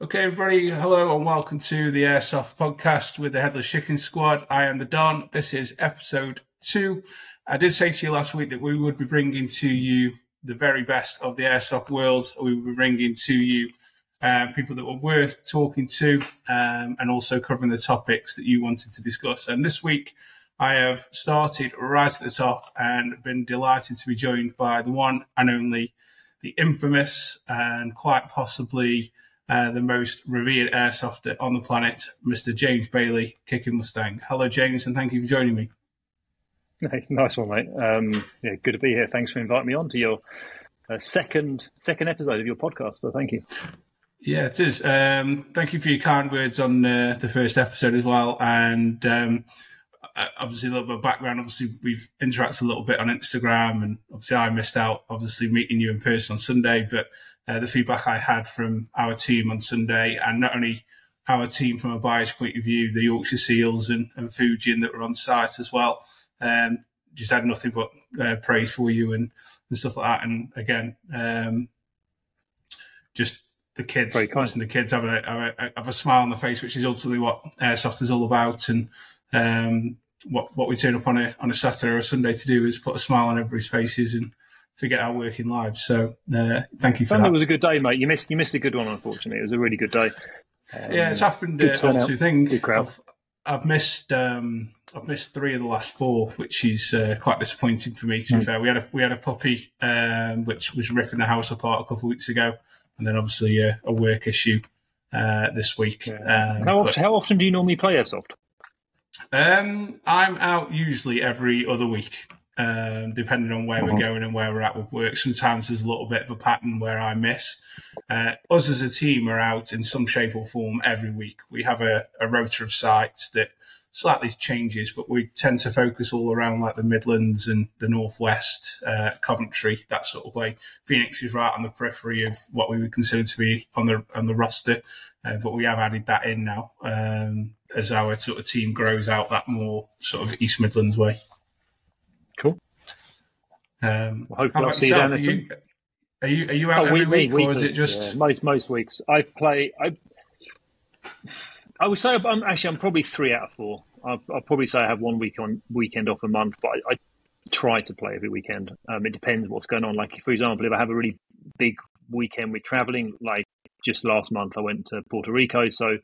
Okay, everybody, hello and welcome to the Airsoft podcast with the Headless Chicken Squad. I am the Don. This is episode two. I did say to you last week that we would be bringing to you the very best of the Airsoft world. We would be bringing to you uh, people that were worth talking to um, and also covering the topics that you wanted to discuss. And this week, I have started right at the top and been delighted to be joined by the one and only, the infamous and quite possibly uh, the most revered airsofter on the planet, Mr. James Bailey, Kicking Mustang. Hello, James, and thank you for joining me. Hey, nice one, mate. Um, yeah, good to be here. Thanks for inviting me on to your uh, second second episode of your podcast. So thank you. Yeah, it is. Um, thank you for your kind words on uh, the first episode as well, and um, obviously a little bit of background. Obviously, we've interacted a little bit on Instagram, and obviously I missed out, obviously meeting you in person on Sunday, but uh, the feedback I had from our team on Sunday, and not only our team from a buyer's point of view, the Yorkshire Seals and, and Fujian that were on site as well, um, just had nothing but uh, praise for you and, and, stuff like that. And again, um, just the kids, watching the kids have a, have a, have a smile on the face, which is ultimately what airsoft is all about. And um, what what we turn up on a on a Saturday or a Sunday to do is put a smile on everybody's faces and forget our working lives. So uh, thank you for Sunday was a good day, mate. You missed you missed a good one, unfortunately. It was a really good day. Um, yeah, it's happened. Good uh, two thing. Good crowd. I've, I've missed. Um, I've missed three of the last four, which is uh, quite disappointing for me. To be mm. fair, we had a we had a puppy um, which was ripping the house apart a couple of weeks ago, and then obviously uh, a work issue uh, this week. Yeah. Um, how, often, but, how often do you normally play airsoft? Um, I'm out usually every other week, um, depending on where we're uh-huh. going and where we're at with work. Sometimes there's a little bit of a pattern where I miss. Uh, us as a team are out in some shape or form every week. We have a, a rota of sites that slightly changes, but we tend to focus all around like the Midlands and the Northwest, uh, Coventry, that sort of way. Phoenix is right on the periphery of what we would consider to be on the on the roster. Uh, but we have added that in now um, as our sort of team grows out that more sort of East Midlands way. Cool. Um, well, hopefully, I'll see you down you, Are you are you out oh, every week, week, or is it just yeah, most most weeks? I play. I I would say I'm actually I'm probably three out of four. I'll, I'll probably say I have one week on weekend off a month, but I, I try to play every weekend. Um, it depends what's going on. Like for example, if I have a really big weekend with traveling, like just last month I went to Puerto Rico, so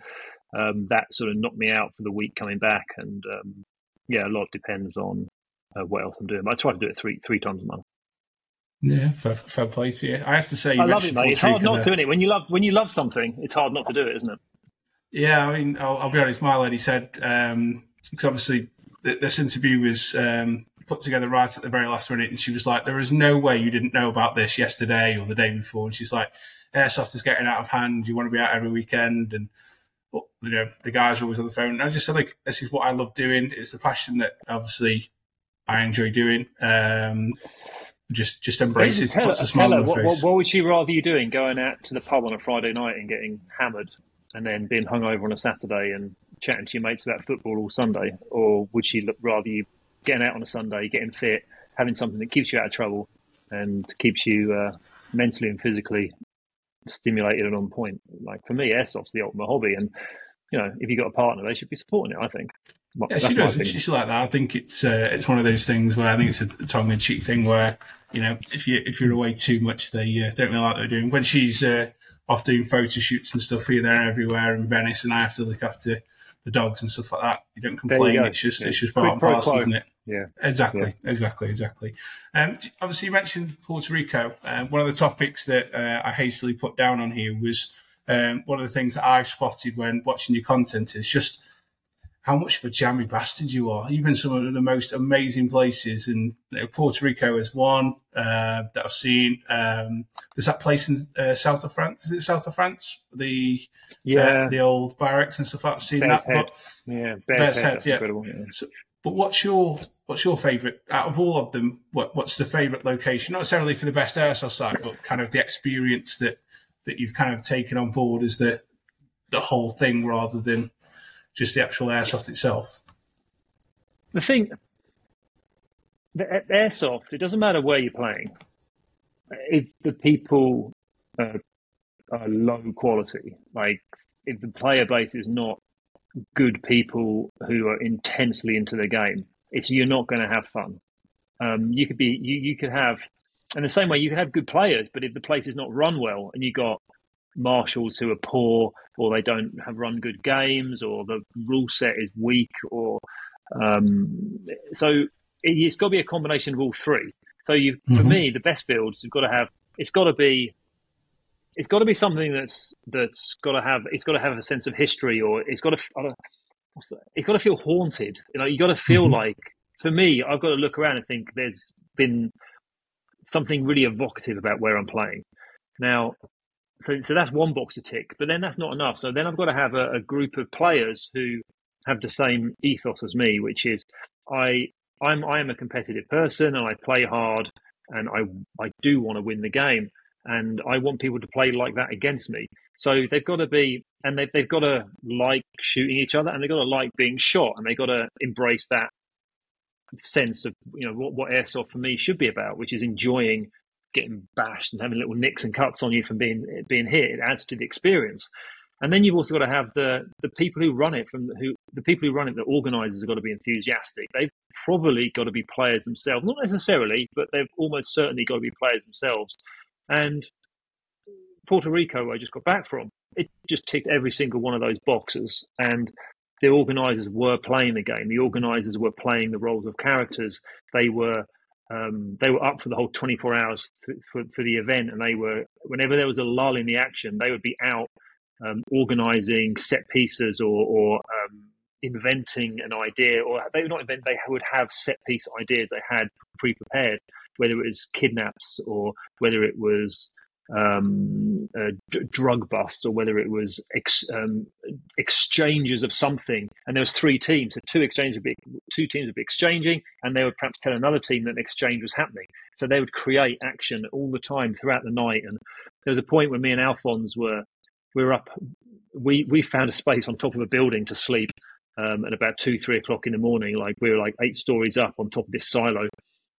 um, that sort of knocked me out for the week coming back. And um, yeah, a lot depends on uh, what else I'm doing. But I try to do it three three times a month. Yeah, fair, fair play to you. I have to say, I love it, mate. It's hard not to, it? When you love when you love something, it's hard not to do it, isn't it? Yeah, I mean, I'll, I'll be honest. My lady said because um, obviously this interview was um, put together right at the very last minute, and she was like, "There is no way you didn't know about this yesterday or the day before." And she's like, airsoft is getting out of hand. You want to be out every weekend, and you know the guys are always on the phone. And I just said like, this is what I love doing. It's the passion that obviously I enjoy doing. Um, just just embrace it. Puts a smile on what, face. What, what would she rather you doing? Going out to the pub on a Friday night and getting hammered, and then being hungover on a Saturday and chatting to your mates about football all Sunday, or would she rather you getting out on a Sunday, getting fit, having something that keeps you out of trouble and keeps you uh, mentally and physically stimulated and on point. Like for me, airsoft's the ultimate hobby, and you know, if you've got a partner, they should be supporting it. I think. yeah, she does. She's like that. I think it's uh, it's one of those things where I think it's a tongue in cheek thing where you know if you if you're away too much, they uh, don't really like what they're doing. When she's uh, off doing photo shoots and stuff here, there, everywhere in Venice, and I have to look after the dogs and stuff like that. You don't complain. You it's just yeah. it's just part and parcel, isn't it? Yeah, exactly, yeah. exactly, exactly. Um, obviously, you mentioned Puerto Rico. Uh, one of the topics that uh, I hastily put down on here was um, one of the things that I've spotted when watching your content is just how much of a jammy bastard you are. Even some of the most amazing places, and you know, Puerto Rico is one uh, that I've seen. Um, there's that place in uh, south of France. Is it south of France? The uh, yeah, the old barracks and stuff. I've seen Bear's that. Head. But, yeah, Bear's, Bear's Head. head yeah. yeah. So, but what's your what's your favourite out of all of them? What what's the favourite location? Not necessarily for the best airsoft site, but kind of the experience that that you've kind of taken on board is the the whole thing rather than just the actual airsoft itself. The thing, the airsoft, it doesn't matter where you're playing. If the people uh, are low quality. Like if the player base is not good people who are intensely into the game, it's you're not going to have fun. Um, you could be you, you could have, in the same way you could have good players, but if the place is not run well and you got marshals who are poor or they don't have run good games or the rule set is weak or um, so it, has got to be a combination of all three. So you, mm-hmm. for me, the best fields have got to have. It's got to be. It's got to be something that's that's got to have. It's got to have a sense of history, or it's got to. It's got to feel haunted. You know, you got to feel mm-hmm. like. For me, I've got to look around and think there's been something really evocative about where I'm playing. Now, so so that's one box to tick, but then that's not enough. So then I've got to have a, a group of players who have the same ethos as me, which is I I'm I am a competitive person and I play hard and I I do want to win the game and I want people to play like that against me. So they've got to be and they've they've got to like shooting each other and they've got to like being shot and they've got to embrace that sense of you know what, what airsoft for me should be about, which is enjoying getting bashed and having little nicks and cuts on you from being being hit. It adds to the experience. And then you've also got to have the the people who run it from who the people who run it, the organisers have got to be enthusiastic. They've probably got to be players themselves, not necessarily, but they've almost certainly got to be players themselves. And Puerto Rico, I just got back from, it just ticked every single one of those boxes. And the organisers were playing the game. The organisers were playing the roles of characters. They were um, they were up for the whole 24 hours for, for, for, the event, and they were whenever there was a lull in the action, they would be out um, organising set pieces or, or um, inventing an idea, or they would not invent. They would have set piece ideas they had pre-prepared, whether it was kidnaps or whether it was um, uh, d- drug busts or whether it was ex- um, exchanges of something. And there was three teams, so two exchanges would be two teams would be exchanging, and they would perhaps tell another team that an exchange was happening. So they would create action all the time throughout the night. And there was a point when me and Alphonse were we were up. We we found a space on top of a building to sleep. Um, at about two, three o'clock in the morning, like we were like eight stories up on top of this silo,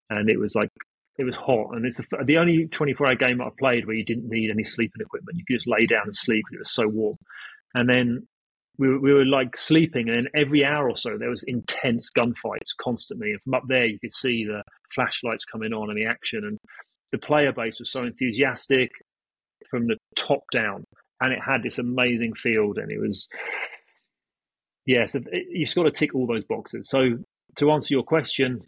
and it was like it was hot, and it's the, the only 24 hour game I've played where you didn't need any sleeping equipment. You could just lay down and sleep because it was so warm. And then we were, we were like sleeping, and every hour or so there was intense gunfights constantly. And from up there, you could see the flashlights coming on and the action. And the player base was so enthusiastic from the top down, and it had this amazing field, and it was yeah. So it, you've got to tick all those boxes. So to answer your question,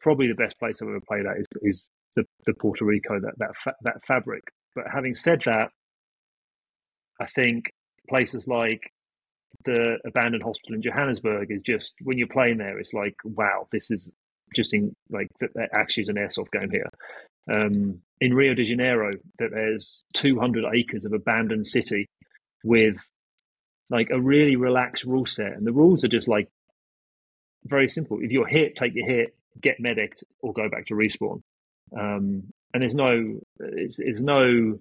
probably the best place I've ever played at is, is the, the Puerto Rico that that fa- that fabric. But having said that, I think places like the abandoned hospital in Johannesburg is just when you're playing there, it's like wow, this is just in like that, actually is an airsoft game here. Um, in Rio de Janeiro, that there's 200 acres of abandoned city with like a really relaxed rule set, and the rules are just like very simple. If you're hit, take your hit get medicked or go back to respawn. Um, and there's no there's, no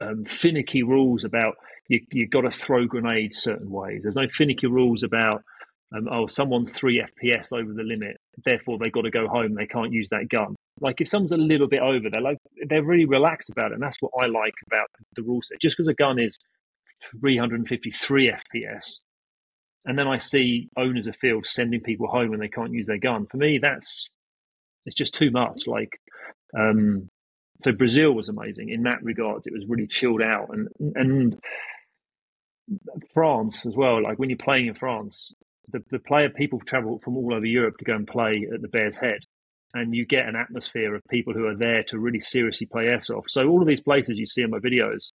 um, finicky rules about you you've got to throw grenades certain ways. There's no finicky rules about um, oh someone's three FPS over the limit, therefore they've got to go home. They can't use that gun. Like if someone's a little bit over, they're like they're really relaxed about it, and that's what I like about the rule set. Just because a gun is 353 FPS and then I see owners of fields sending people home when they can't use their gun. For me, that's it's just too much. Like, um, so Brazil was amazing in that regard. It was really chilled out, and and France as well. Like when you're playing in France, the the player people travel from all over Europe to go and play at the Bears Head, and you get an atmosphere of people who are there to really seriously play airsoft. So all of these places you see in my videos,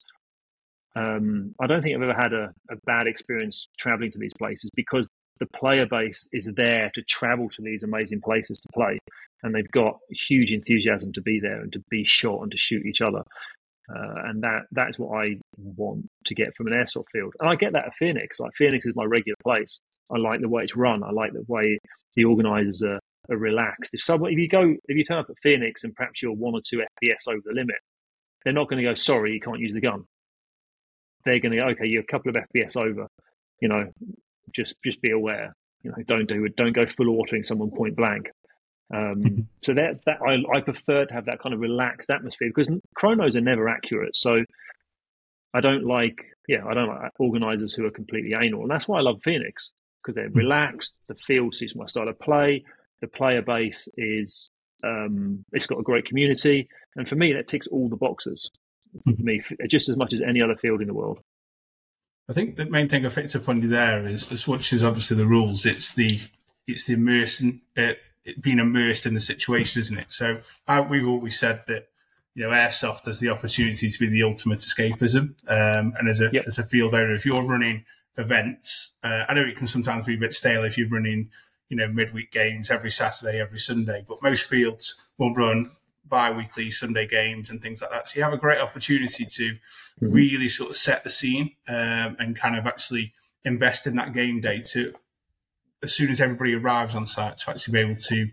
um, I don't think I've ever had a, a bad experience traveling to these places because the player base is there to travel to these amazing places to play, and they've got huge enthusiasm to be there and to be shot and to shoot each other. Uh, and that that's what I want to get from an airsoft field. And I get that at Phoenix. Like Phoenix is my regular place. I like the way it's run. I like the way the organisers are, are relaxed. If someone, if you go, if you turn up at Phoenix and perhaps you're one or two FPS over the limit, they're not going to go, sorry, you can't use the gun they're going to go, okay, you're a couple of FPS over, you know, just just be aware, you know, don't do it, don't go full autoing someone point blank. Um, mm-hmm. So that that I, I prefer to have that kind of relaxed atmosphere because chronos are never accurate. So I don't like yeah I don't like organisers who are completely anal, and that's why I love Phoenix because they're mm-hmm. relaxed. The field suits my style of play. The player base is um, it's got a great community, and for me that ticks all the boxes. For me, just as much as any other field in the world. I think the main thing I picked up on you there is, as much as obviously the rules, it's the it's the immersion, uh, being immersed in the situation, isn't it? So I, we've always said that you know airsoft has the opportunity to be the ultimate escapism, um, and as a yep. as a field owner, if you're running events, uh, I know it can sometimes be a bit stale if you're running you know midweek games every Saturday, every Sunday, but most fields will run bi-weekly Sunday games and things like that. So you have a great opportunity to mm-hmm. really sort of set the scene um, and kind of actually invest in that game day to as soon as everybody arrives on site to actually be able to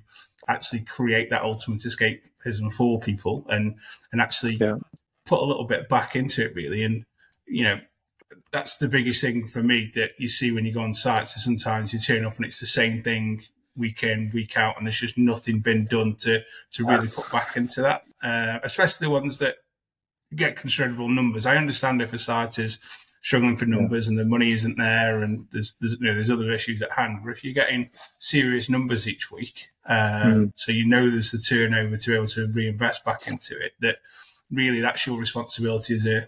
actually create that ultimate escapism for people and and actually yeah. put a little bit back into it really and you know that's the biggest thing for me that you see when you go on site so sometimes you turn up and it's the same thing week in week out and there's just nothing been done to to really put back into that uh, especially the ones that get considerable numbers i understand if a site is struggling for numbers yeah. and the money isn't there and there's there's, you know, there's other issues at hand. But if you're getting serious numbers each week, um, mm. so you know there's the turnover to be able to reinvest back into it, that really that's your responsibility as a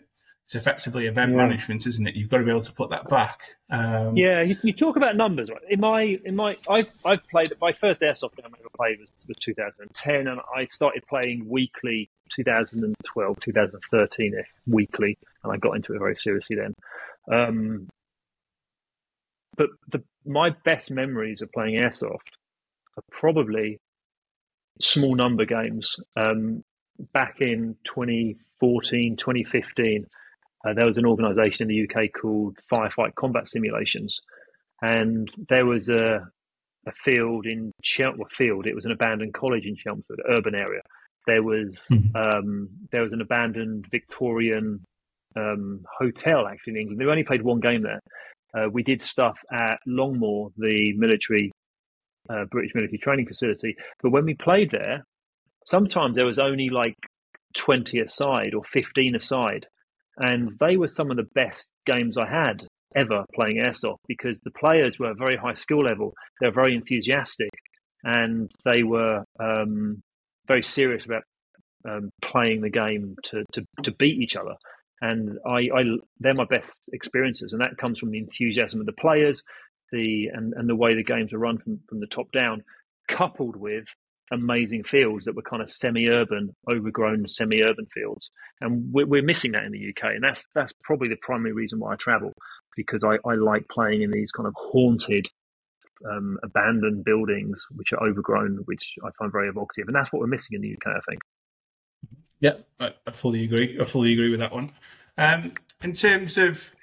it's effectively event yeah. management, isn't it? You've got to be able to put that back. Um, yeah, you, you, talk about numbers, right? In my, in my, I've, I've played. My first airsoft game I ever played was, was 2010, and I started playing weekly 2012, 2013 weekly, and I got into it very seriously then. Um, but the, my best memories of playing airsoft are probably small number games. Um, back in 2014, 2015, uh, there was an organisation in the UK called Firefight Combat Simulations, and there was a a field in Chelmsford. Field. It was an abandoned college in Chelmsford, urban area. There was mm-hmm. um, there was an abandoned Victorian um, hotel actually in England. They only played one game there. Uh, we did stuff at Longmoor, the military uh, British military training facility. But when we played there, sometimes there was only like twenty aside or fifteen aside and they were some of the best games I had ever playing airsoft because the players were very high skill level. They were very enthusiastic, and they were um, very serious about um, playing the game to, to, to beat each other. And I, I, they're my best experiences, and that comes from the enthusiasm of the players, the and, and the way the games are run from, from the top down, coupled with amazing fields that were kind of semi-urban, overgrown semi-urban fields, and we're, we're, missing that in the UK. And that's that's probably the primary reason why I travel because I, I like playing in these kind of haunted, um, abandoned buildings which are overgrown, which I find very evocative, and that's what we're missing in the UK. I think. Yeah, I, I fully agree. I fully agree with that one. Um, in terms of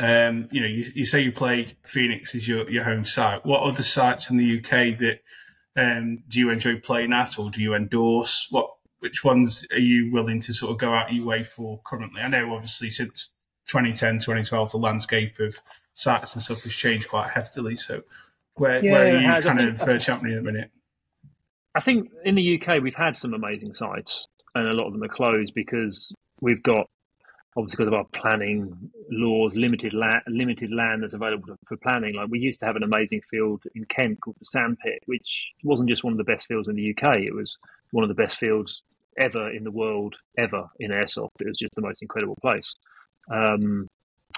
um, you know, you, you, say you play Phoenix as your, your home site. What other sites in the UK that um, do you enjoy playing at, or do you endorse? What which ones are you willing to sort of go out your way for currently? I know obviously since 2010, 2012, the landscape of sites and stuff has changed quite heftily. So where, yeah, where are you kind think, of uh, champion at the minute? I think in the UK we've had some amazing sites, and a lot of them are closed because we've got obviously because of our planning laws, limited land, limited land that's available for planning. Like we used to have an amazing field in Kent called the Sandpit, which wasn't just one of the best fields in the UK; it was one of the best fields ever in the world, ever in airsoft. It was just the most incredible place, um,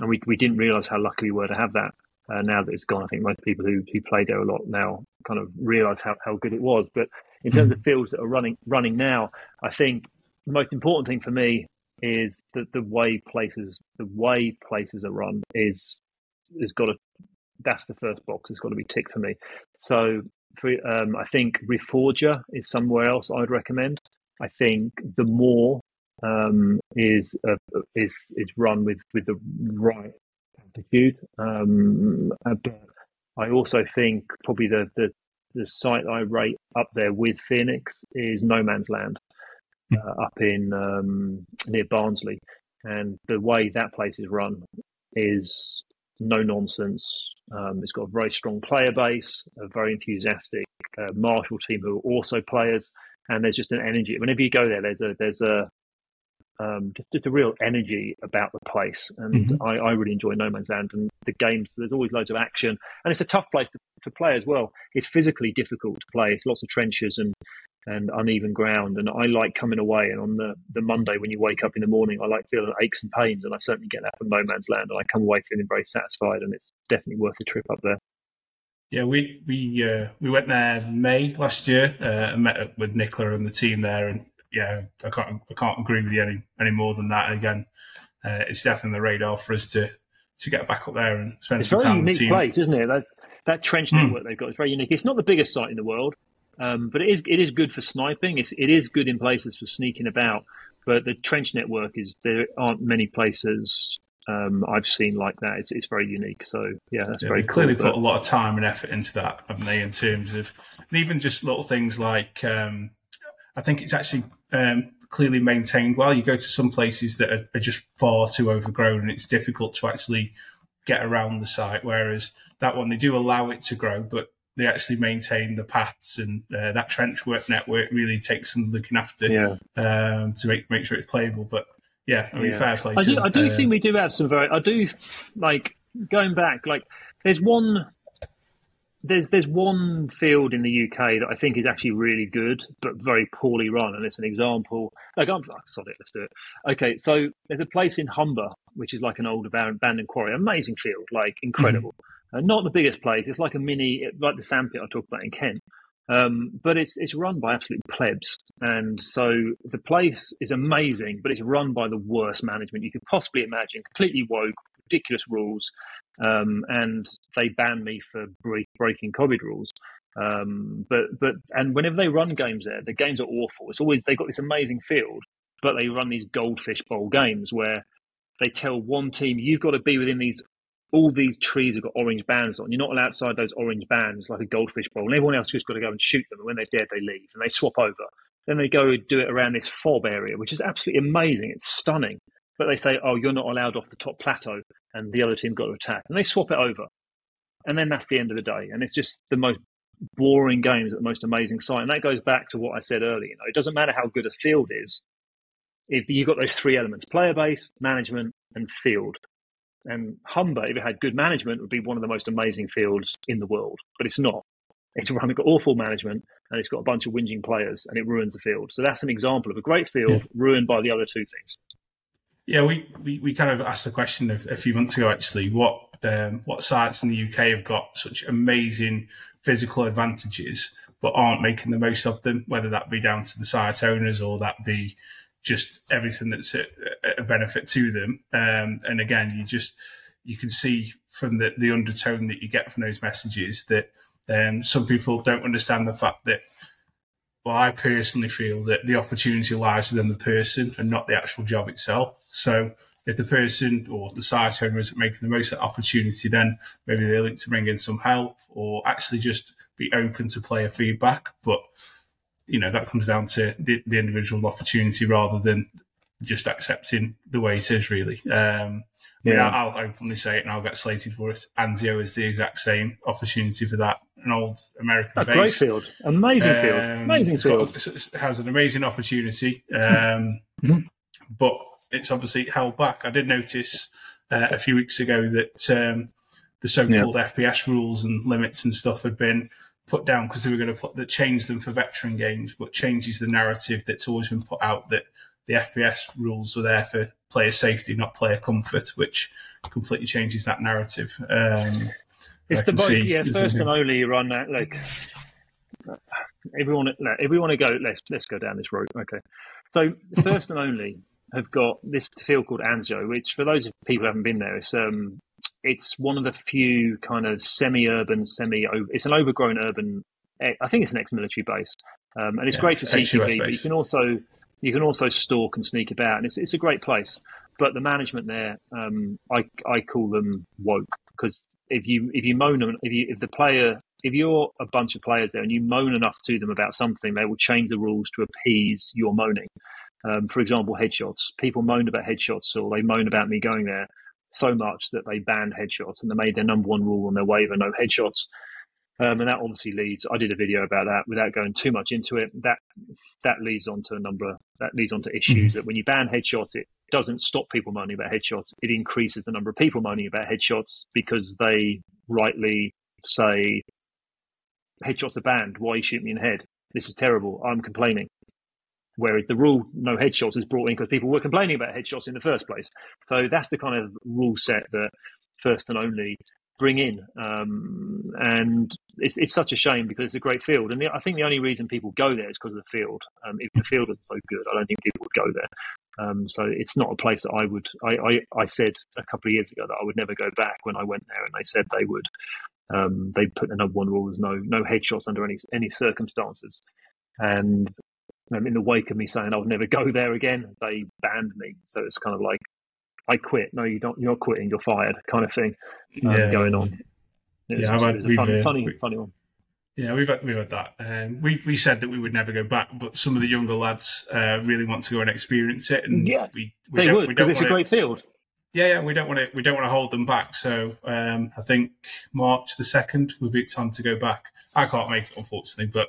and we we didn't realise how lucky we were to have that. Uh, now that it's gone, I think most people who, who played there a lot now kind of realise how, how good it was. But in terms of fields that are running running now, I think the most important thing for me is that the way places the way places are run is has got to that's the first box has got to be ticked for me. So for, um, I think Reforger is somewhere else I'd recommend. I think the more um, is uh, is is run with with the right attitude. Um, uh, but I also think probably the the the site I rate up there with Phoenix is No Man's Land uh, up in um, near Barnsley, and the way that place is run is no nonsense. Um, it's got a very strong player base, a very enthusiastic uh, Marshall team who are also players, and there's just an energy. Whenever you go there, there's a there's a um, just, just a real energy about the place, and mm-hmm. I, I, really enjoy No Man's Land and the games. There's always loads of action, and it's a tough place to, to play as well. It's physically difficult to play. It's lots of trenches and and uneven ground. And I like coming away. And on the, the Monday when you wake up in the morning, I like feeling aches and pains. And I certainly get that from No Man's Land. And I come away feeling very satisfied. And it's definitely worth a trip up there. Yeah, we we uh, we went there May last year uh, and met with Nicola and the team there, and yeah, I can't I can't agree with you any any more than that. Again, uh, it's definitely on the radar for us to to get back up there and spend it's some time. It's a very unique place, isn't it? That that trench hmm. network mm. they've got is very unique. It's not the biggest site in the world, um, but it is it is good for sniping. It's, it is good in places for sneaking about. But the trench network is there aren't many places um, I've seen like that. It's, it's very unique. So yeah, that's yeah, very. They cool, clearly but... put a lot of time and effort into that, haven't they? In terms of and even just little things like um, I think it's actually um, clearly maintained well. You go to some places that are, are, just far too overgrown, and it's difficult to actually get around the site. Whereas that one, they do allow it to grow, but they actually maintain the paths and uh, that trench work network really takes some looking after yeah. um, to make make sure it's playable. But yeah, I mean, yeah. fair play. I do, I do uh, think we do have some very. I do like going back. Like, there's one. There's there's one field in the UK that I think is actually really good, but very poorly run, and it's an example. Like, I'm oh, sorry, let's do it. Okay, so there's a place in Humber which is like an old abandoned quarry, amazing field, like incredible. Mm-hmm uh, not the biggest place. It's like a mini, like the sandpit I talked about in Kent. Um, but it's it's run by absolute plebs, and so the place is amazing, but it's run by the worst management you could possibly imagine. Completely woke, ridiculous rules, um, and they ban me for break, breaking COVID rules. Um, but but and whenever they run games there, the games are awful. It's always they've got this amazing field, but they run these goldfish bowl games where they tell one team you've got to be within these all these trees have got orange bands on. You're not allowed outside those orange bands like a goldfish bowl. And everyone else just got to go and shoot them. And when they're dead, they leave and they swap over. Then they go do it around this fob area, which is absolutely amazing. It's stunning. But they say, oh, you're not allowed off the top plateau and the other team got to attack. And they swap it over. And then that's the end of the day. And it's just the most boring games at the most amazing site. And that goes back to what I said earlier. You know, it doesn't matter how good a field is. If you've got those three elements, player base, management, and field, and Humber, if it had good management, would be one of the most amazing fields in the world. But it's not. It's run, got awful management and it's got a bunch of whinging players and it ruins the field. So that's an example of a great field yeah. ruined by the other two things. Yeah, we, we, we kind of asked the question of, a few months ago actually what um, what sites in the UK have got such amazing physical advantages but aren't making the most of them, whether that be down to the site owners or that be just everything that's a, a benefit to them. Um, and again, you just you can see from the, the undertone that you get from those messages that um, some people don't understand the fact that. Well, I personally feel that the opportunity lies within the person and not the actual job itself. So, if the person or the site owner isn't making the most of that opportunity, then maybe they look to bring in some help or actually just be open to player feedback. But you know that comes down to the, the, individual opportunity rather than just accepting the way it is. Really, um, yeah. I mean, I'll, openly say it, and I'll get slated for it. Anzio is the exact same opportunity for that. An old American a base. great field, amazing field, um, amazing field. Got, has an amazing opportunity, um, mm-hmm. but it's obviously held back. I did notice uh, a few weeks ago that um, the so-called yeah. FPS rules and limits and stuff had been put down because they were going to put that change them for veteran games, but changes the narrative that's always been put out that the FPS rules were there for player safety, not player comfort, which completely changes that narrative. Um, it's the most, yeah, first and only you run that like everyone. Everyone to go. Let's let's go down this road. Okay, so first and only have got this field called Anzio, which for those of people who haven't been there, it's um, it's one of the few kind of semi-urban, semi. It's an overgrown urban. Eh, I think it's an ex-military base, um, and it's yeah, great to CCTV. But you can also you can also stalk and sneak about, and it's it's a great place. But the management there, um, I I call them woke because if you if you moan if you if the player if you're a bunch of players there and you moan enough to them about something, they will change the rules to appease your moaning. Um, for example, headshots. People moaned about headshots, or they moan about me going there so much that they banned headshots and they made their number one rule on their waiver no headshots. Um, and that obviously leads. I did a video about that without going too much into it. That that leads on to a number. That leads on to issues mm-hmm. that when you ban headshots, it doesn't stop people moaning about headshots. It increases the number of people moaning about headshots because they rightly say headshots are banned. Why you shoot me in the head? This is terrible. I'm complaining. Whereas the rule no headshots was brought in because people were complaining about headshots in the first place. So that's the kind of rule set that first and only bring in. Um, and it's, it's such a shame because it's a great field. And the, I think the only reason people go there is because of the field. Um, if the field wasn't so good, I don't think people would go there. Um, so it's not a place that I would. I, I, I, said a couple of years ago that I would never go back when I went there, and they said they would. Um, they put the number one rule was no no headshots under any any circumstances. And um, in the wake of me saying I would never go there again, they banned me. So it's kind of like I quit. No, you don't. You're quitting. You're fired. Kind of thing um, yeah. going on. It yeah, was, it was a funny, uh, funny, funny one. Yeah, we've had, we've had that. Um, we we said that we would never go back, but some of the younger lads uh, really want to go and experience it, and yeah, we, we they would because it's a great field. Yeah, yeah, we don't want to we don't want to hold them back. So um, I think March the second we'll be time to go back. I can't make it unfortunately, but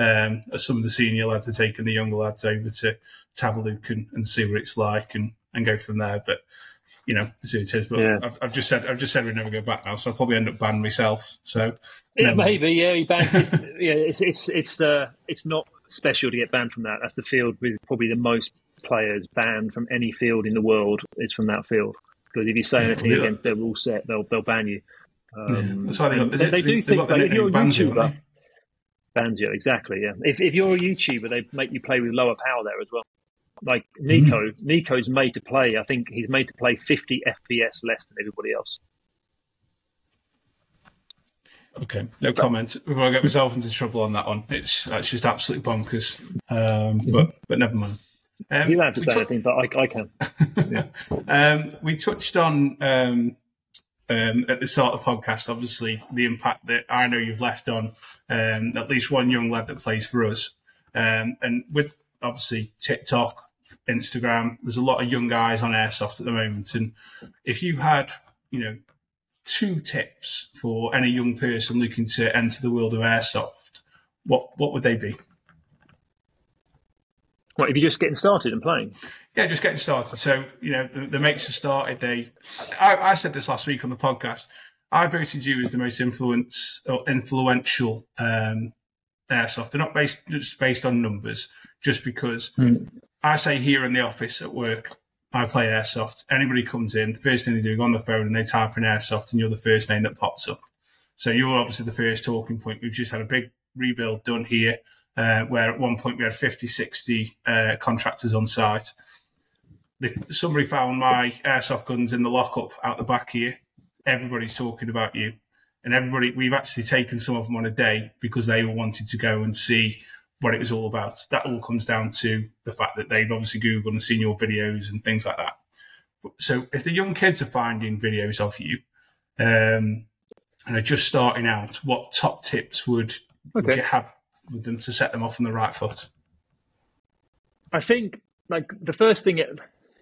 um, some of the senior lads are taking the younger lads over to, to have a look and, and see what it's like and, and go from there. But you know, see it is. But yeah. I've, I've, just said I've just said we'd never go back now, so I'll probably end up banning myself. So yeah, maybe yeah, he banned. yeah, it's it's it's uh, it's not special to get banned from that. That's the field with probably the most players banned from any field in the world is from that field. Because if you say anything yeah. against their rule set, they'll they'll ban you. Um, yeah. That's why they, got, they, they do things like if you're a YouTuber, Banjo, exactly. Yeah, if if you're a YouTuber, they make you play with lower power there as well. Like Nico, mm. Nico's made to play. I think he's made to play 50 FPS less than everybody else. Okay, no comment. Before I get myself into trouble on that one, it's that's just absolutely bonkers. Um, but but never mind. Um, you have to say t- anything, but I, I can. yeah. um, we touched on um, um, at the start of the podcast, obviously the impact that I know you've left on um, at least one young lad that plays for us, um, and with obviously TikTok, Instagram. There's a lot of young guys on airsoft at the moment, and if you had, you know, two tips for any young person looking to enter the world of airsoft, what what would they be? What if you're just getting started and playing? Yeah, just getting started. So you know, the, the mates have started. They, I, I, said this last week on the podcast. I voted you as the most influence or influential um, airsoft. They're not based just based on numbers, just because mm. I say here in the office at work, I play airsoft. Anybody comes in, the first thing they do, go on the phone and they type in airsoft, and you're the first name that pops up. So you're obviously the first talking point. We've just had a big rebuild done here, uh, where at one point we had 50, 60 uh, contractors on site. somebody found my airsoft guns in the lockup out the back here. Everybody's talking about you. And everybody, we've actually taken some of them on a day because they all wanted to go and see what it was all about. That all comes down to the fact that they've obviously Googled and seen your videos and things like that. So if the young kids are finding videos of you um, and are just starting out, what top tips would, okay. would you have with them to set them off on the right foot? I think like the first thing it,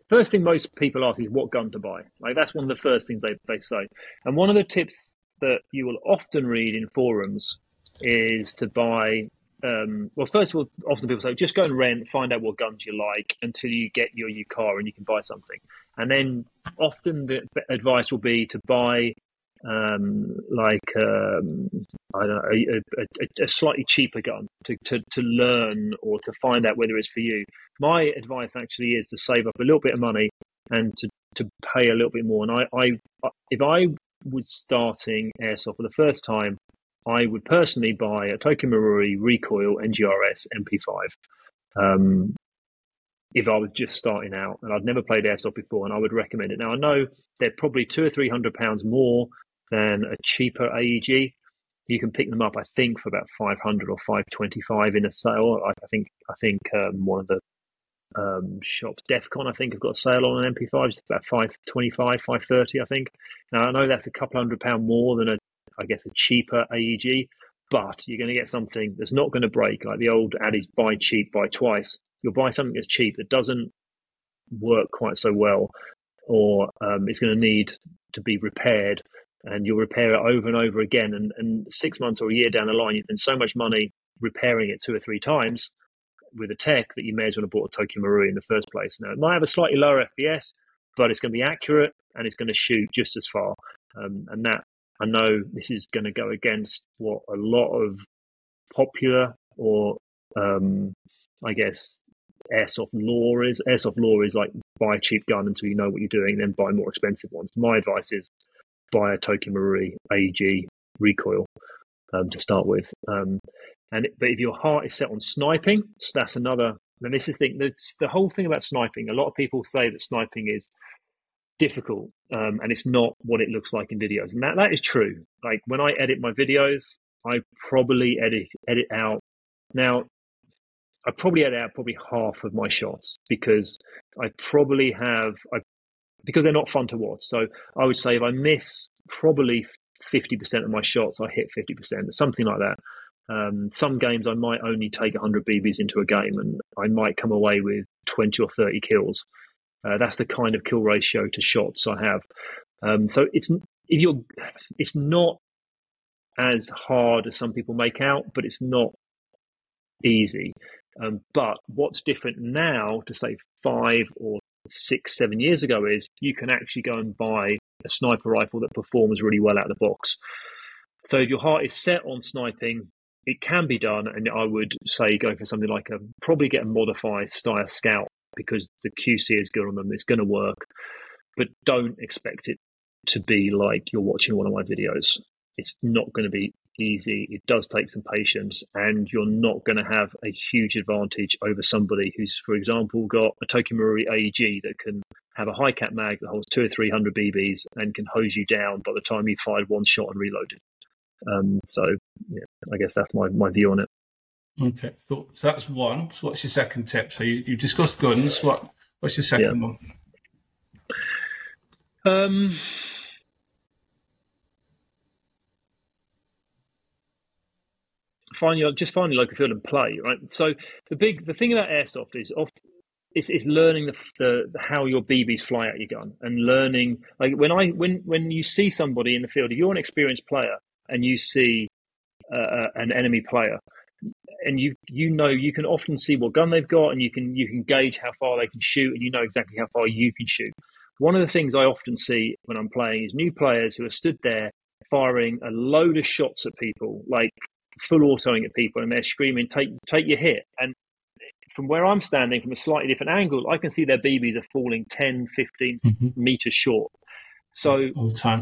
first thing most people ask is what gun to buy. Like that's one of the first things they, they say. And one of the tips that you will often read in forums is to buy um, well, first of all, often people say just go and rent, find out what guns you like until you get your new car and you can buy something. And then often the advice will be to buy um, like um, I don't know a, a, a, slightly cheaper gun to, to, to learn or to find out whether it's for you. My advice actually is to save up a little bit of money and to, to pay a little bit more. And I, I if I was starting airsoft for the first time, I would personally buy a Tokyo Recoil NGRS MP5. Um, if I was just starting out and I'd never played airsoft before, and I would recommend it. Now I know they're probably two or three hundred pounds more than a cheaper AEG. You can pick them up, I think, for about five hundred or five twenty-five in a sale. I, I think I think um, one of the um, shops, DEFCON, I think, have got a sale on an MP5. It's about five twenty-five, five thirty, I think. Now I know that's a couple hundred pound more than a I guess, a cheaper AEG, but you're going to get something that's not going to break, like the old adage buy cheap, buy twice. You'll buy something that's cheap that doesn't work quite so well or um, it's going to need to be repaired, and you'll repair it over and over again, and, and six months or a year down the line, you spend so much money repairing it two or three times with a tech that you may as well have bought a Tokyo Marui in the first place. Now, it might have a slightly lower FPS, but it's going to be accurate and it's going to shoot just as far. Um, and that I know this is going to go against what a lot of popular or um, I guess airsoft law is. Airsoft law is like buy a cheap gun until you know what you're doing, then buy more expensive ones. My advice is buy a Tokyo Marui AEG recoil um, to start with. Um, and but if your heart is set on sniping, so that's another. And this is the the whole thing about sniping. A lot of people say that sniping is difficult um, and it's not what it looks like in videos, and that that is true. Like when I edit my videos, I probably edit edit out now. I probably edit out probably half of my shots because I probably have I because they're not fun to watch. So I would say if I miss probably fifty percent of my shots, I hit fifty percent, or something like that. Um, some games I might only take 100 BBs into a game and I might come away with 20 or 30 kills. Uh, that's the kind of kill ratio to shots I have. Um, so it's if you're, it's not as hard as some people make out, but it's not easy. Um, but what's different now to say five or six, seven years ago is you can actually go and buy a sniper rifle that performs really well out of the box. So if your heart is set on sniping, it can be done, and I would say go for something like a probably get a modified Steyr Scout because the QC is good on them. It's going to work, but don't expect it to be like you're watching one of my videos. It's not going to be easy. It does take some patience, and you're not going to have a huge advantage over somebody who's, for example, got a Tokyo Marui AEG that can have a high cap mag that holds two or three hundred BBs and can hose you down by the time you fired one shot and reloaded. Um, so, yeah, I guess that's my, my view on it. Okay, cool. So that's one. So what's your second tip? So you, you discussed guns. What what's your second yeah. one? Um, find your just find your local field and play. Right. So the big the thing about airsoft is off it's, it's learning the, the, how your BBs fly out your gun and learning like when I when when you see somebody in the field, if you're an experienced player and you see uh, uh, an enemy player, and you you know you can often see what gun they've got, and you can you can gauge how far they can shoot, and you know exactly how far you can shoot. One of the things I often see when I'm playing is new players who are stood there firing a load of shots at people, like full autoing at people, and they're screaming, "Take take your hit!" And from where I'm standing, from a slightly different angle, I can see their BBs are falling 10, 15 mm-hmm. meters short. So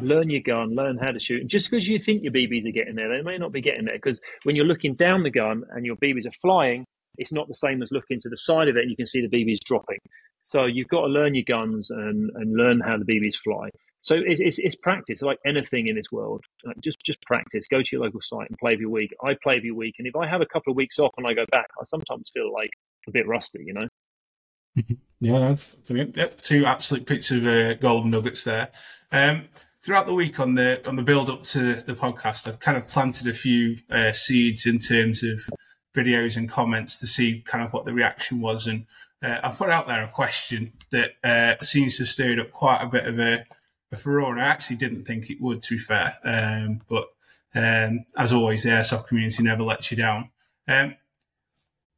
learn your gun, learn how to shoot. And just because you think your BBs are getting there, they may not be getting there. Because when you're looking down the gun and your BBs are flying, it's not the same as looking to the side of it and you can see the BBs dropping. So you've got to learn your guns and, and learn how the BBs fly. So it's, it's, it's practice, like anything in this world. Just just practice. Go to your local site and play every week. I play every week, and if I have a couple of weeks off and I go back, I sometimes feel like a bit rusty, you know. Yeah, brilliant. two absolute bits of uh, golden nuggets there. Um, throughout the week on the on the build up to the podcast, I've kind of planted a few uh, seeds in terms of videos and comments to see kind of what the reaction was, and uh, I put out there a question that uh, seems to have stirred up quite a bit of a, a furore. I actually didn't think it would, to be fair, um, but um, as always, the airsoft community never lets you down. Um,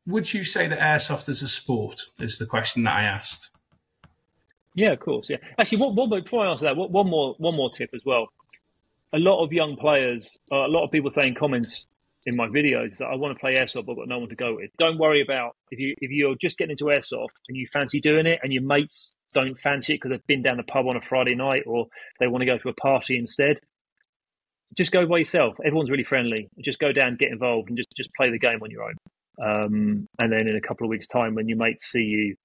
would you say that airsoft is a sport? Is the question that I asked. Yeah, of course. Yeah, actually, one, one before I answer that, one more one more tip as well. A lot of young players, uh, a lot of people saying comments in my videos that I want to play airsoft, but I've got no one to go with. Don't worry about if you if you're just getting into airsoft and you fancy doing it, and your mates don't fancy it because they've been down the pub on a Friday night or they want to go to a party instead. Just go by yourself. Everyone's really friendly. Just go down, get involved, and just just play the game on your own. Um, and then in a couple of weeks' time, when your mates see you,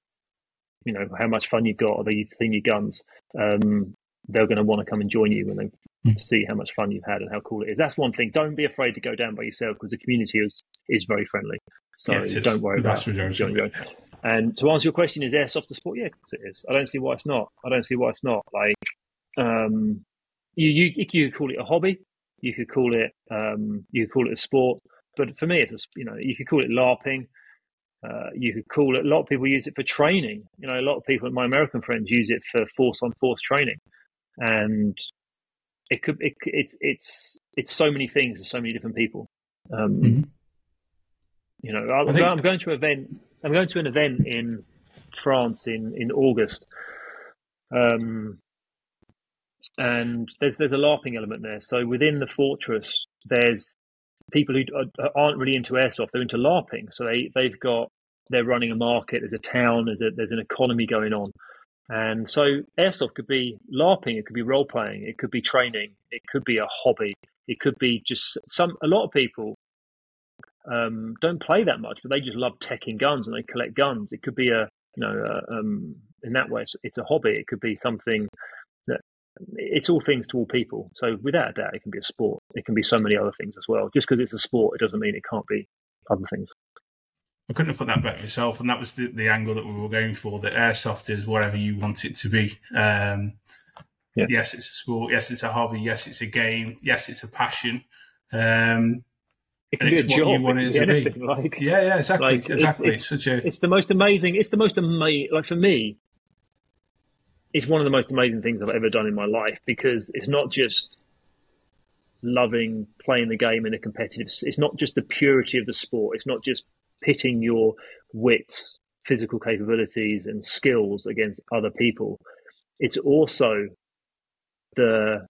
you know how much fun you've got, or they've seen your guns, um, they're going to want to come and join you when they mm. see how much fun you've had and how cool it is. That's one thing. Don't be afraid to go down by yourself because the community is is very friendly. So yeah, don't worry about it. And to answer your question, is airsoft a sport? Yeah, it is. I don't see why it's not. I don't see why it's not. Like, um, you you you could call it a hobby. You could call it um, you could call it a sport. But for me, it's a, you know you could call it LARPing. Uh, you could call it. A lot of people use it for training. You know, a lot of people, my American friends, use it for force on force training, and it could. It, it's it's it's so many things to so many different people. Um, mm-hmm. You know, I, think... I'm going to an event. I'm going to an event in France in in August, um, and there's there's a LARPing element there. So within the fortress, there's people who aren't really into airsoft; they're into LARPing. So they they've got they're running a market. There's a town. There's a there's an economy going on, and so airsoft could be LARPing. It could be role playing. It could be training. It could be a hobby. It could be just some. A lot of people um, don't play that much, but they just love teching guns and they collect guns. It could be a you know uh, um, in that way it's, it's a hobby. It could be something it's all things to all people. So without a doubt, it can be a sport. It can be so many other things as well. Just because it's a sport, it doesn't mean it can't be other things. I couldn't have put that better myself, and that was the, the angle that we were going for. That airsoft is whatever you want it to be. Um, yeah. Yes, it's a sport. Yes, it's a hobby. Yes, it's a game. Yes, it's a passion. Um, it can be a job. You want it to be. Like, yeah, yeah, exactly, like, exactly. It's, it's, such a. It's the most amazing. It's the most amazing. Like for me, it's one of the most amazing things I've ever done in my life because it's not just loving playing the game in a competitive it's not just the purity of the sport. It's not just pitting your wits physical capabilities and skills against other people. It's also the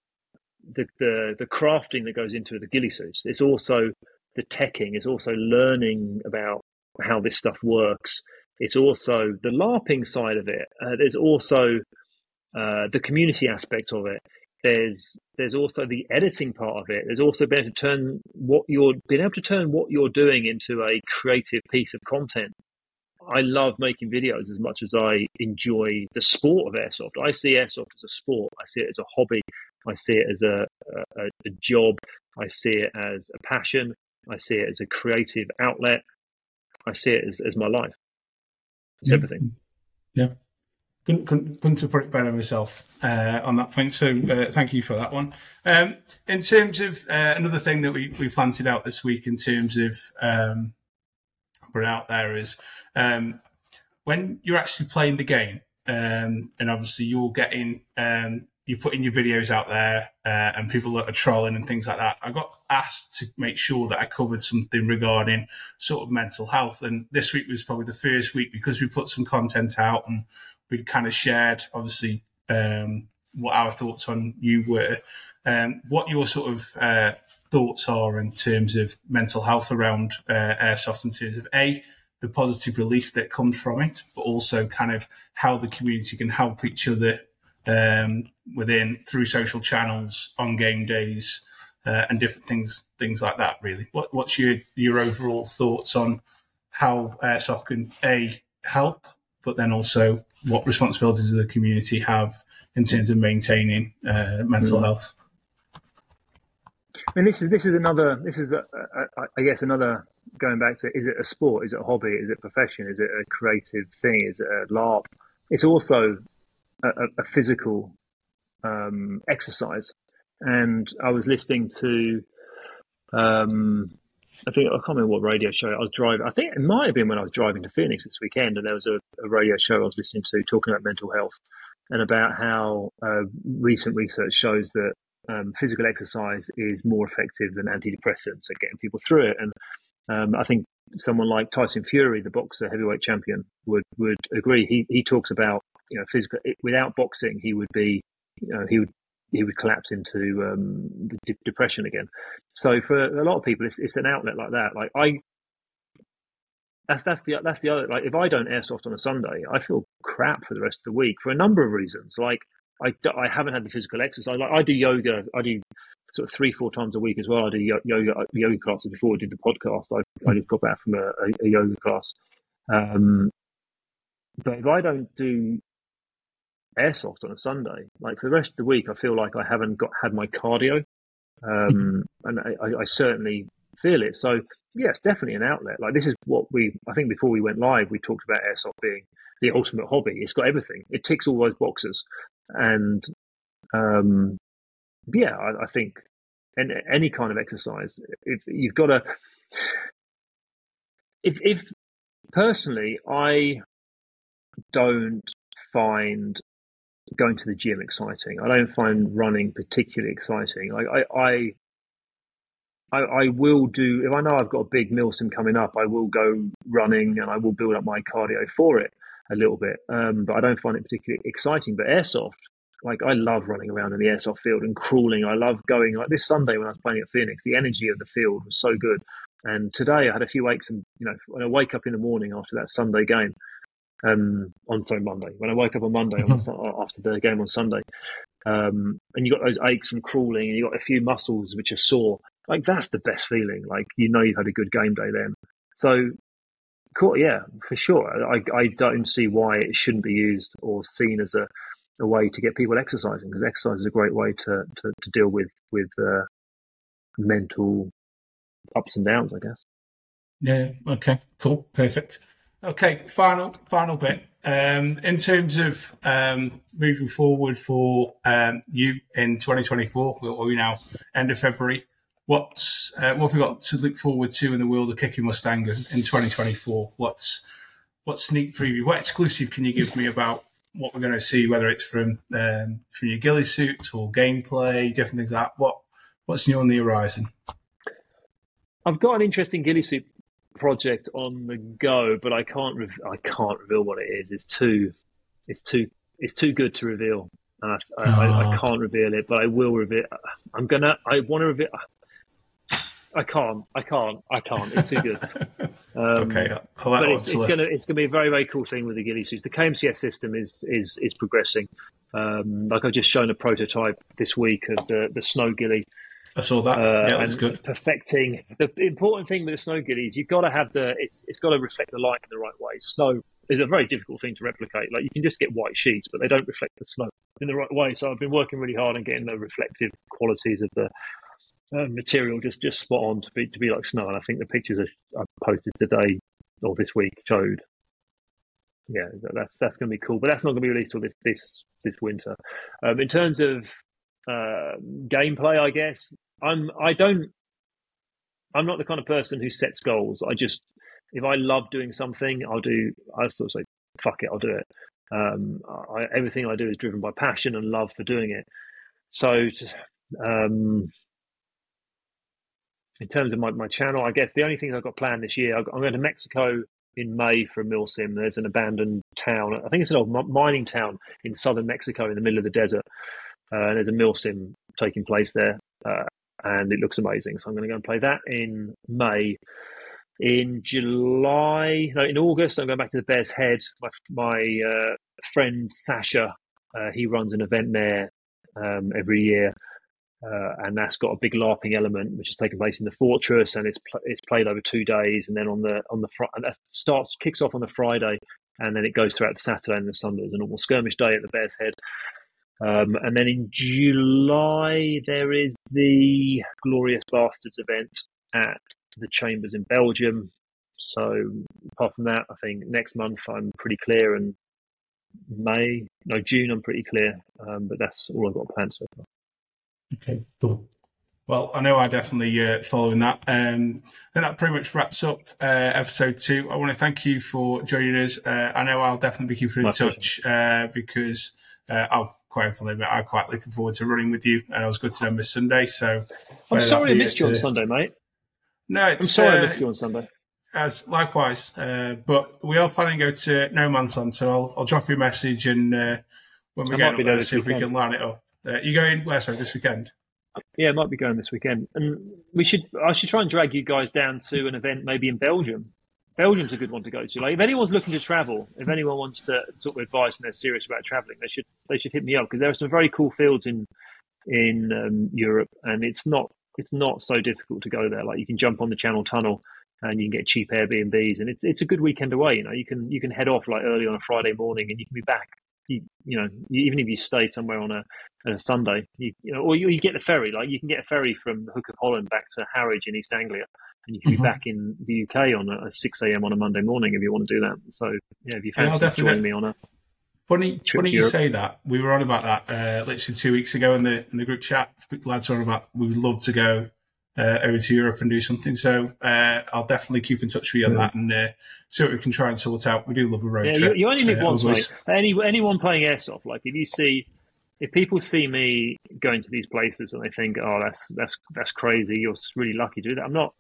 the the, the crafting that goes into the ghillie suits. It's also the teching. It's also learning about how this stuff works. It's also the larping side of it. Uh, there's also uh, the community aspect of it. There's there's also the editing part of it. There's also being able to turn what you're being able to turn what you're doing into a creative piece of content. I love making videos as much as I enjoy the sport of airsoft. I see airsoft as a sport. I see it as a hobby. I see it as a, a, a job. I see it as a passion. I see it as a creative outlet. I see it as, as my life. It's yeah. everything. Yeah couldn't, couldn't, couldn't put it better myself uh, on that point. So uh, thank you for that one. Um, in terms of uh, another thing that we we planted out this week, in terms of um, put out there is um, when you're actually playing the game, um, and obviously you're getting um, you're putting your videos out there, uh, and people that are trolling and things like that. I got asked to make sure that I covered something regarding sort of mental health, and this week was probably the first week because we put some content out and we kind of shared, obviously, um, what our thoughts on you were. Um, what your sort of uh, thoughts are in terms of mental health around uh, airsoft, in terms of a the positive relief that comes from it, but also kind of how the community can help each other um, within through social channels on game days uh, and different things, things like that. Really, what, what's your your overall thoughts on how airsoft can a help but then also what responsibilities does the community have in terms of maintaining uh, mental mm. health? I mean, this is this is another. This is, a, a, I guess, another going back to: is it a sport? Is it a hobby? Is it a profession? Is it a creative thing? Is it a LARP? It's also a, a physical um, exercise. And I was listening to um, I think I can't remember what radio show I was driving. I think it might have been when I was driving to Phoenix this weekend, and there was a, a radio show I was listening to talking about mental health and about how uh, recent research shows that um, physical exercise is more effective than antidepressants at getting people through it. And um, I think someone like Tyson Fury, the boxer heavyweight champion, would would agree. He he talks about you know physical without boxing, he would be you know he would he would collapse into um, de- depression again. So for a lot of people, it's, it's an outlet like that. Like I, that's that's the that's the other. Like if I don't airsoft on a Sunday, I feel crap for the rest of the week for a number of reasons. Like I, I haven't had the physical exercise. Like I do yoga. I do sort of three four times a week as well. I do yoga yoga classes before I did the podcast. I I just got back from a, a, a yoga class. Um, but if I don't do airsoft on a Sunday. Like for the rest of the week, I feel like I haven't got had my cardio, um, and I, I, certainly feel it. So yes, definitely an outlet. Like this is what we. I think before we went live, we talked about airsoft being the ultimate hobby. It's got everything. It ticks all those boxes, and um, yeah, I, I think and any kind of exercise, if you've got to, if if personally, I don't find going to the gym exciting. I don't find running particularly exciting. Like I, I, I, I will do if I know I've got a big milsim coming up. I will go running and I will build up my cardio for it a little bit. Um, but I don't find it particularly exciting. But airsoft, like I love running around in the airsoft field and crawling. I love going like this Sunday when I was playing at Phoenix. The energy of the field was so good. And today I had a few aches, and you know, when I wake up in the morning after that Sunday game, um, on sorry Monday, when I woke up on Monday mm-hmm. after the game on Sunday, um, and you got those aches from crawling, and you got a few muscles which are sore. Like that's the best feeling. Like you know you've had a good game day then. So, cool, yeah, for sure. I I don't see why it shouldn't be used or seen as a a way to get people exercising because exercise is a great way to to, to deal with with uh, mental ups and downs, I guess. Yeah. Okay. Cool. Perfect. Okay. Final final bit. Um, in terms of um, moving forward for um, you in 2024, or we now end of February, what's uh, what have we got to look forward to in the world of kicking Mustang in 2024? What's what sneak preview? What exclusive can you give me about what we're going to see? Whether it's from um, from your ghillie suits or gameplay, different things like that. What what's new on the horizon? I've got an interesting ghillie suit project on the go, but I can't re- I can't reveal what it is. It's too it's too it's too good to reveal. And I, I, I, I ah. can't reveal it, but I will reveal. I'm gonna. I want to reveal. I can't. I can't. I can't. It's too good. Um, okay, but it's, it's, gonna it's gonna be a very very cool thing with the ghillie suits. The KMCS system is is is progressing. Um, like I've just shown a prototype this week of the the snow ghillie, I saw that. Yeah, that's good. Perfecting the important thing with the snow ghillie is you've got to have the it's it's got to reflect the light in the right way. Snow is a very difficult thing to replicate. Like you can just get white sheets, but they don't reflect the snow in the right way. So I've been working really hard on getting the reflective qualities of the uh, material just just spot on to be to be like snow. And I think the pictures I posted today or this week showed. Yeah, that's that's going to be cool, but that's not going to be released till this this this winter. Um, in terms of uh, gameplay, I guess I'm I don't I'm not the kind of person who sets goals. I just if I love doing something, I'll do. I sort of say, "Fuck it, I'll do it." Um, I, everything I do is driven by passion and love for doing it. So, um, in terms of my, my channel, I guess the only thing I've got planned this year, I'm going to Mexico in May for a milsim. There's an abandoned town. I think it's an old mining town in southern Mexico in the middle of the desert. Uh, and there's a milsim taking place there. Uh, and it looks amazing. So I'm going to go and play that in May. In July, no, in August, I'm going back to the Bears Head. My, my uh, friend Sasha, uh, he runs an event there um, every year, uh, and that's got a big LARPing element, which is taking place in the fortress, and it's pl- it's played over two days, and then on the on the fr- that starts kicks off on the Friday, and then it goes throughout the Saturday and the Sunday. There's a normal skirmish day at the Bears Head, um, and then in July, there is the Glorious Bastards event at the Chambers in Belgium. So, apart from that, I think next month I'm pretty clear, and May, no, June, I'm pretty clear. Um, but that's all I've got planned so far. Okay, cool. Well, I know I definitely uh, following that. Um, and that pretty much wraps up uh, episode two. I want to thank you for joining us. Uh, I know I'll definitely be keeping in My touch uh, because uh, I'll quite funny, but I'm quite looking forward to running with you. And I was good to know Miss Sunday. So I'm sorry I missed you on Sunday, mate. No, I'm sorry uh, I missed you on Sunday. As likewise, uh, but we are planning to go to No Man's Land, so I'll, I'll drop you a message and uh, when we get up there, see if we can line it up. Uh, you going where? Sorry, this weekend. Yeah, might be going this weekend, and we should. I should try and drag you guys down to an event maybe in Belgium Belgium's a good one to go to. Like, if anyone's looking to travel, if anyone wants to sort of advice and they're serious about traveling, they should they should hit me up because there are some very cool fields in in um, Europe, and it's not it's not so difficult to go there. Like you can jump on the Channel Tunnel and you can get cheap Airbnbs, and it's it's a good weekend away. You know, you can you can head off like early on a Friday morning, and you can be back. You, you know, even if you stay somewhere on a, on a Sunday, you, you know, or you, you get the ferry. Like you can get a ferry from Hook of Holland back to Harwich in East Anglia, and you can mm-hmm. be back in the UK on a, a, 6 a.m. on a Monday morning if you want to do that. So, yeah, if you fancy yeah, joining me on a funny, funny you say that. We were on about that uh, literally two weeks ago in the in the group chat. Lads were on about we would love to go uh, over to Europe and do something. So uh, I'll definitely keep in touch with you on that and uh, see what we can try and sort out. We do love a road yeah, trip. You, you only live uh, once, mate. Any, anyone playing airsoft, like if you see, if people see me going to these places and they think, oh, that's that's that's crazy, you're really lucky to do that. I'm not.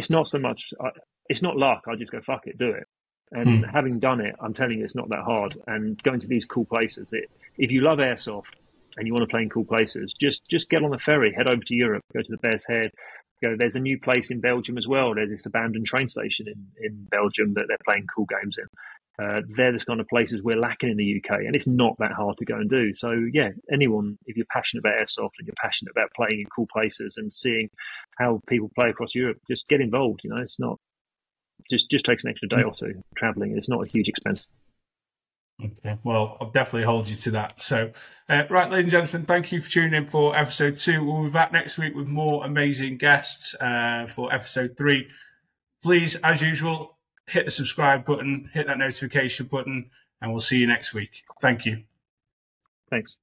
It's not so much. I, it's not luck. I just go fuck it, do it. And Hmm. having done it, I'm telling you, it's not that hard. And going to these cool places, it, if you love airsoft and you want to play in cool places, just just get on the ferry, head over to Europe, go to the Bear's Head. Go, there's a new place in Belgium as well. There's this abandoned train station in, in Belgium that they're playing cool games in. Uh, they're the kind of places we're lacking in the UK, and it's not that hard to go and do. So, yeah, anyone, if you're passionate about airsoft and you're passionate about playing in cool places and seeing how people play across Europe, just get involved. You know, it's not just just takes an extra day or two traveling. It's not a huge expense. Okay, well, I'll definitely hold you to that. So, uh, right, ladies and gentlemen, thank you for tuning in for episode two. We'll be back next week with more amazing guests uh, for episode three. Please, as usual, hit the subscribe button, hit that notification button, and we'll see you next week. Thank you. Thanks.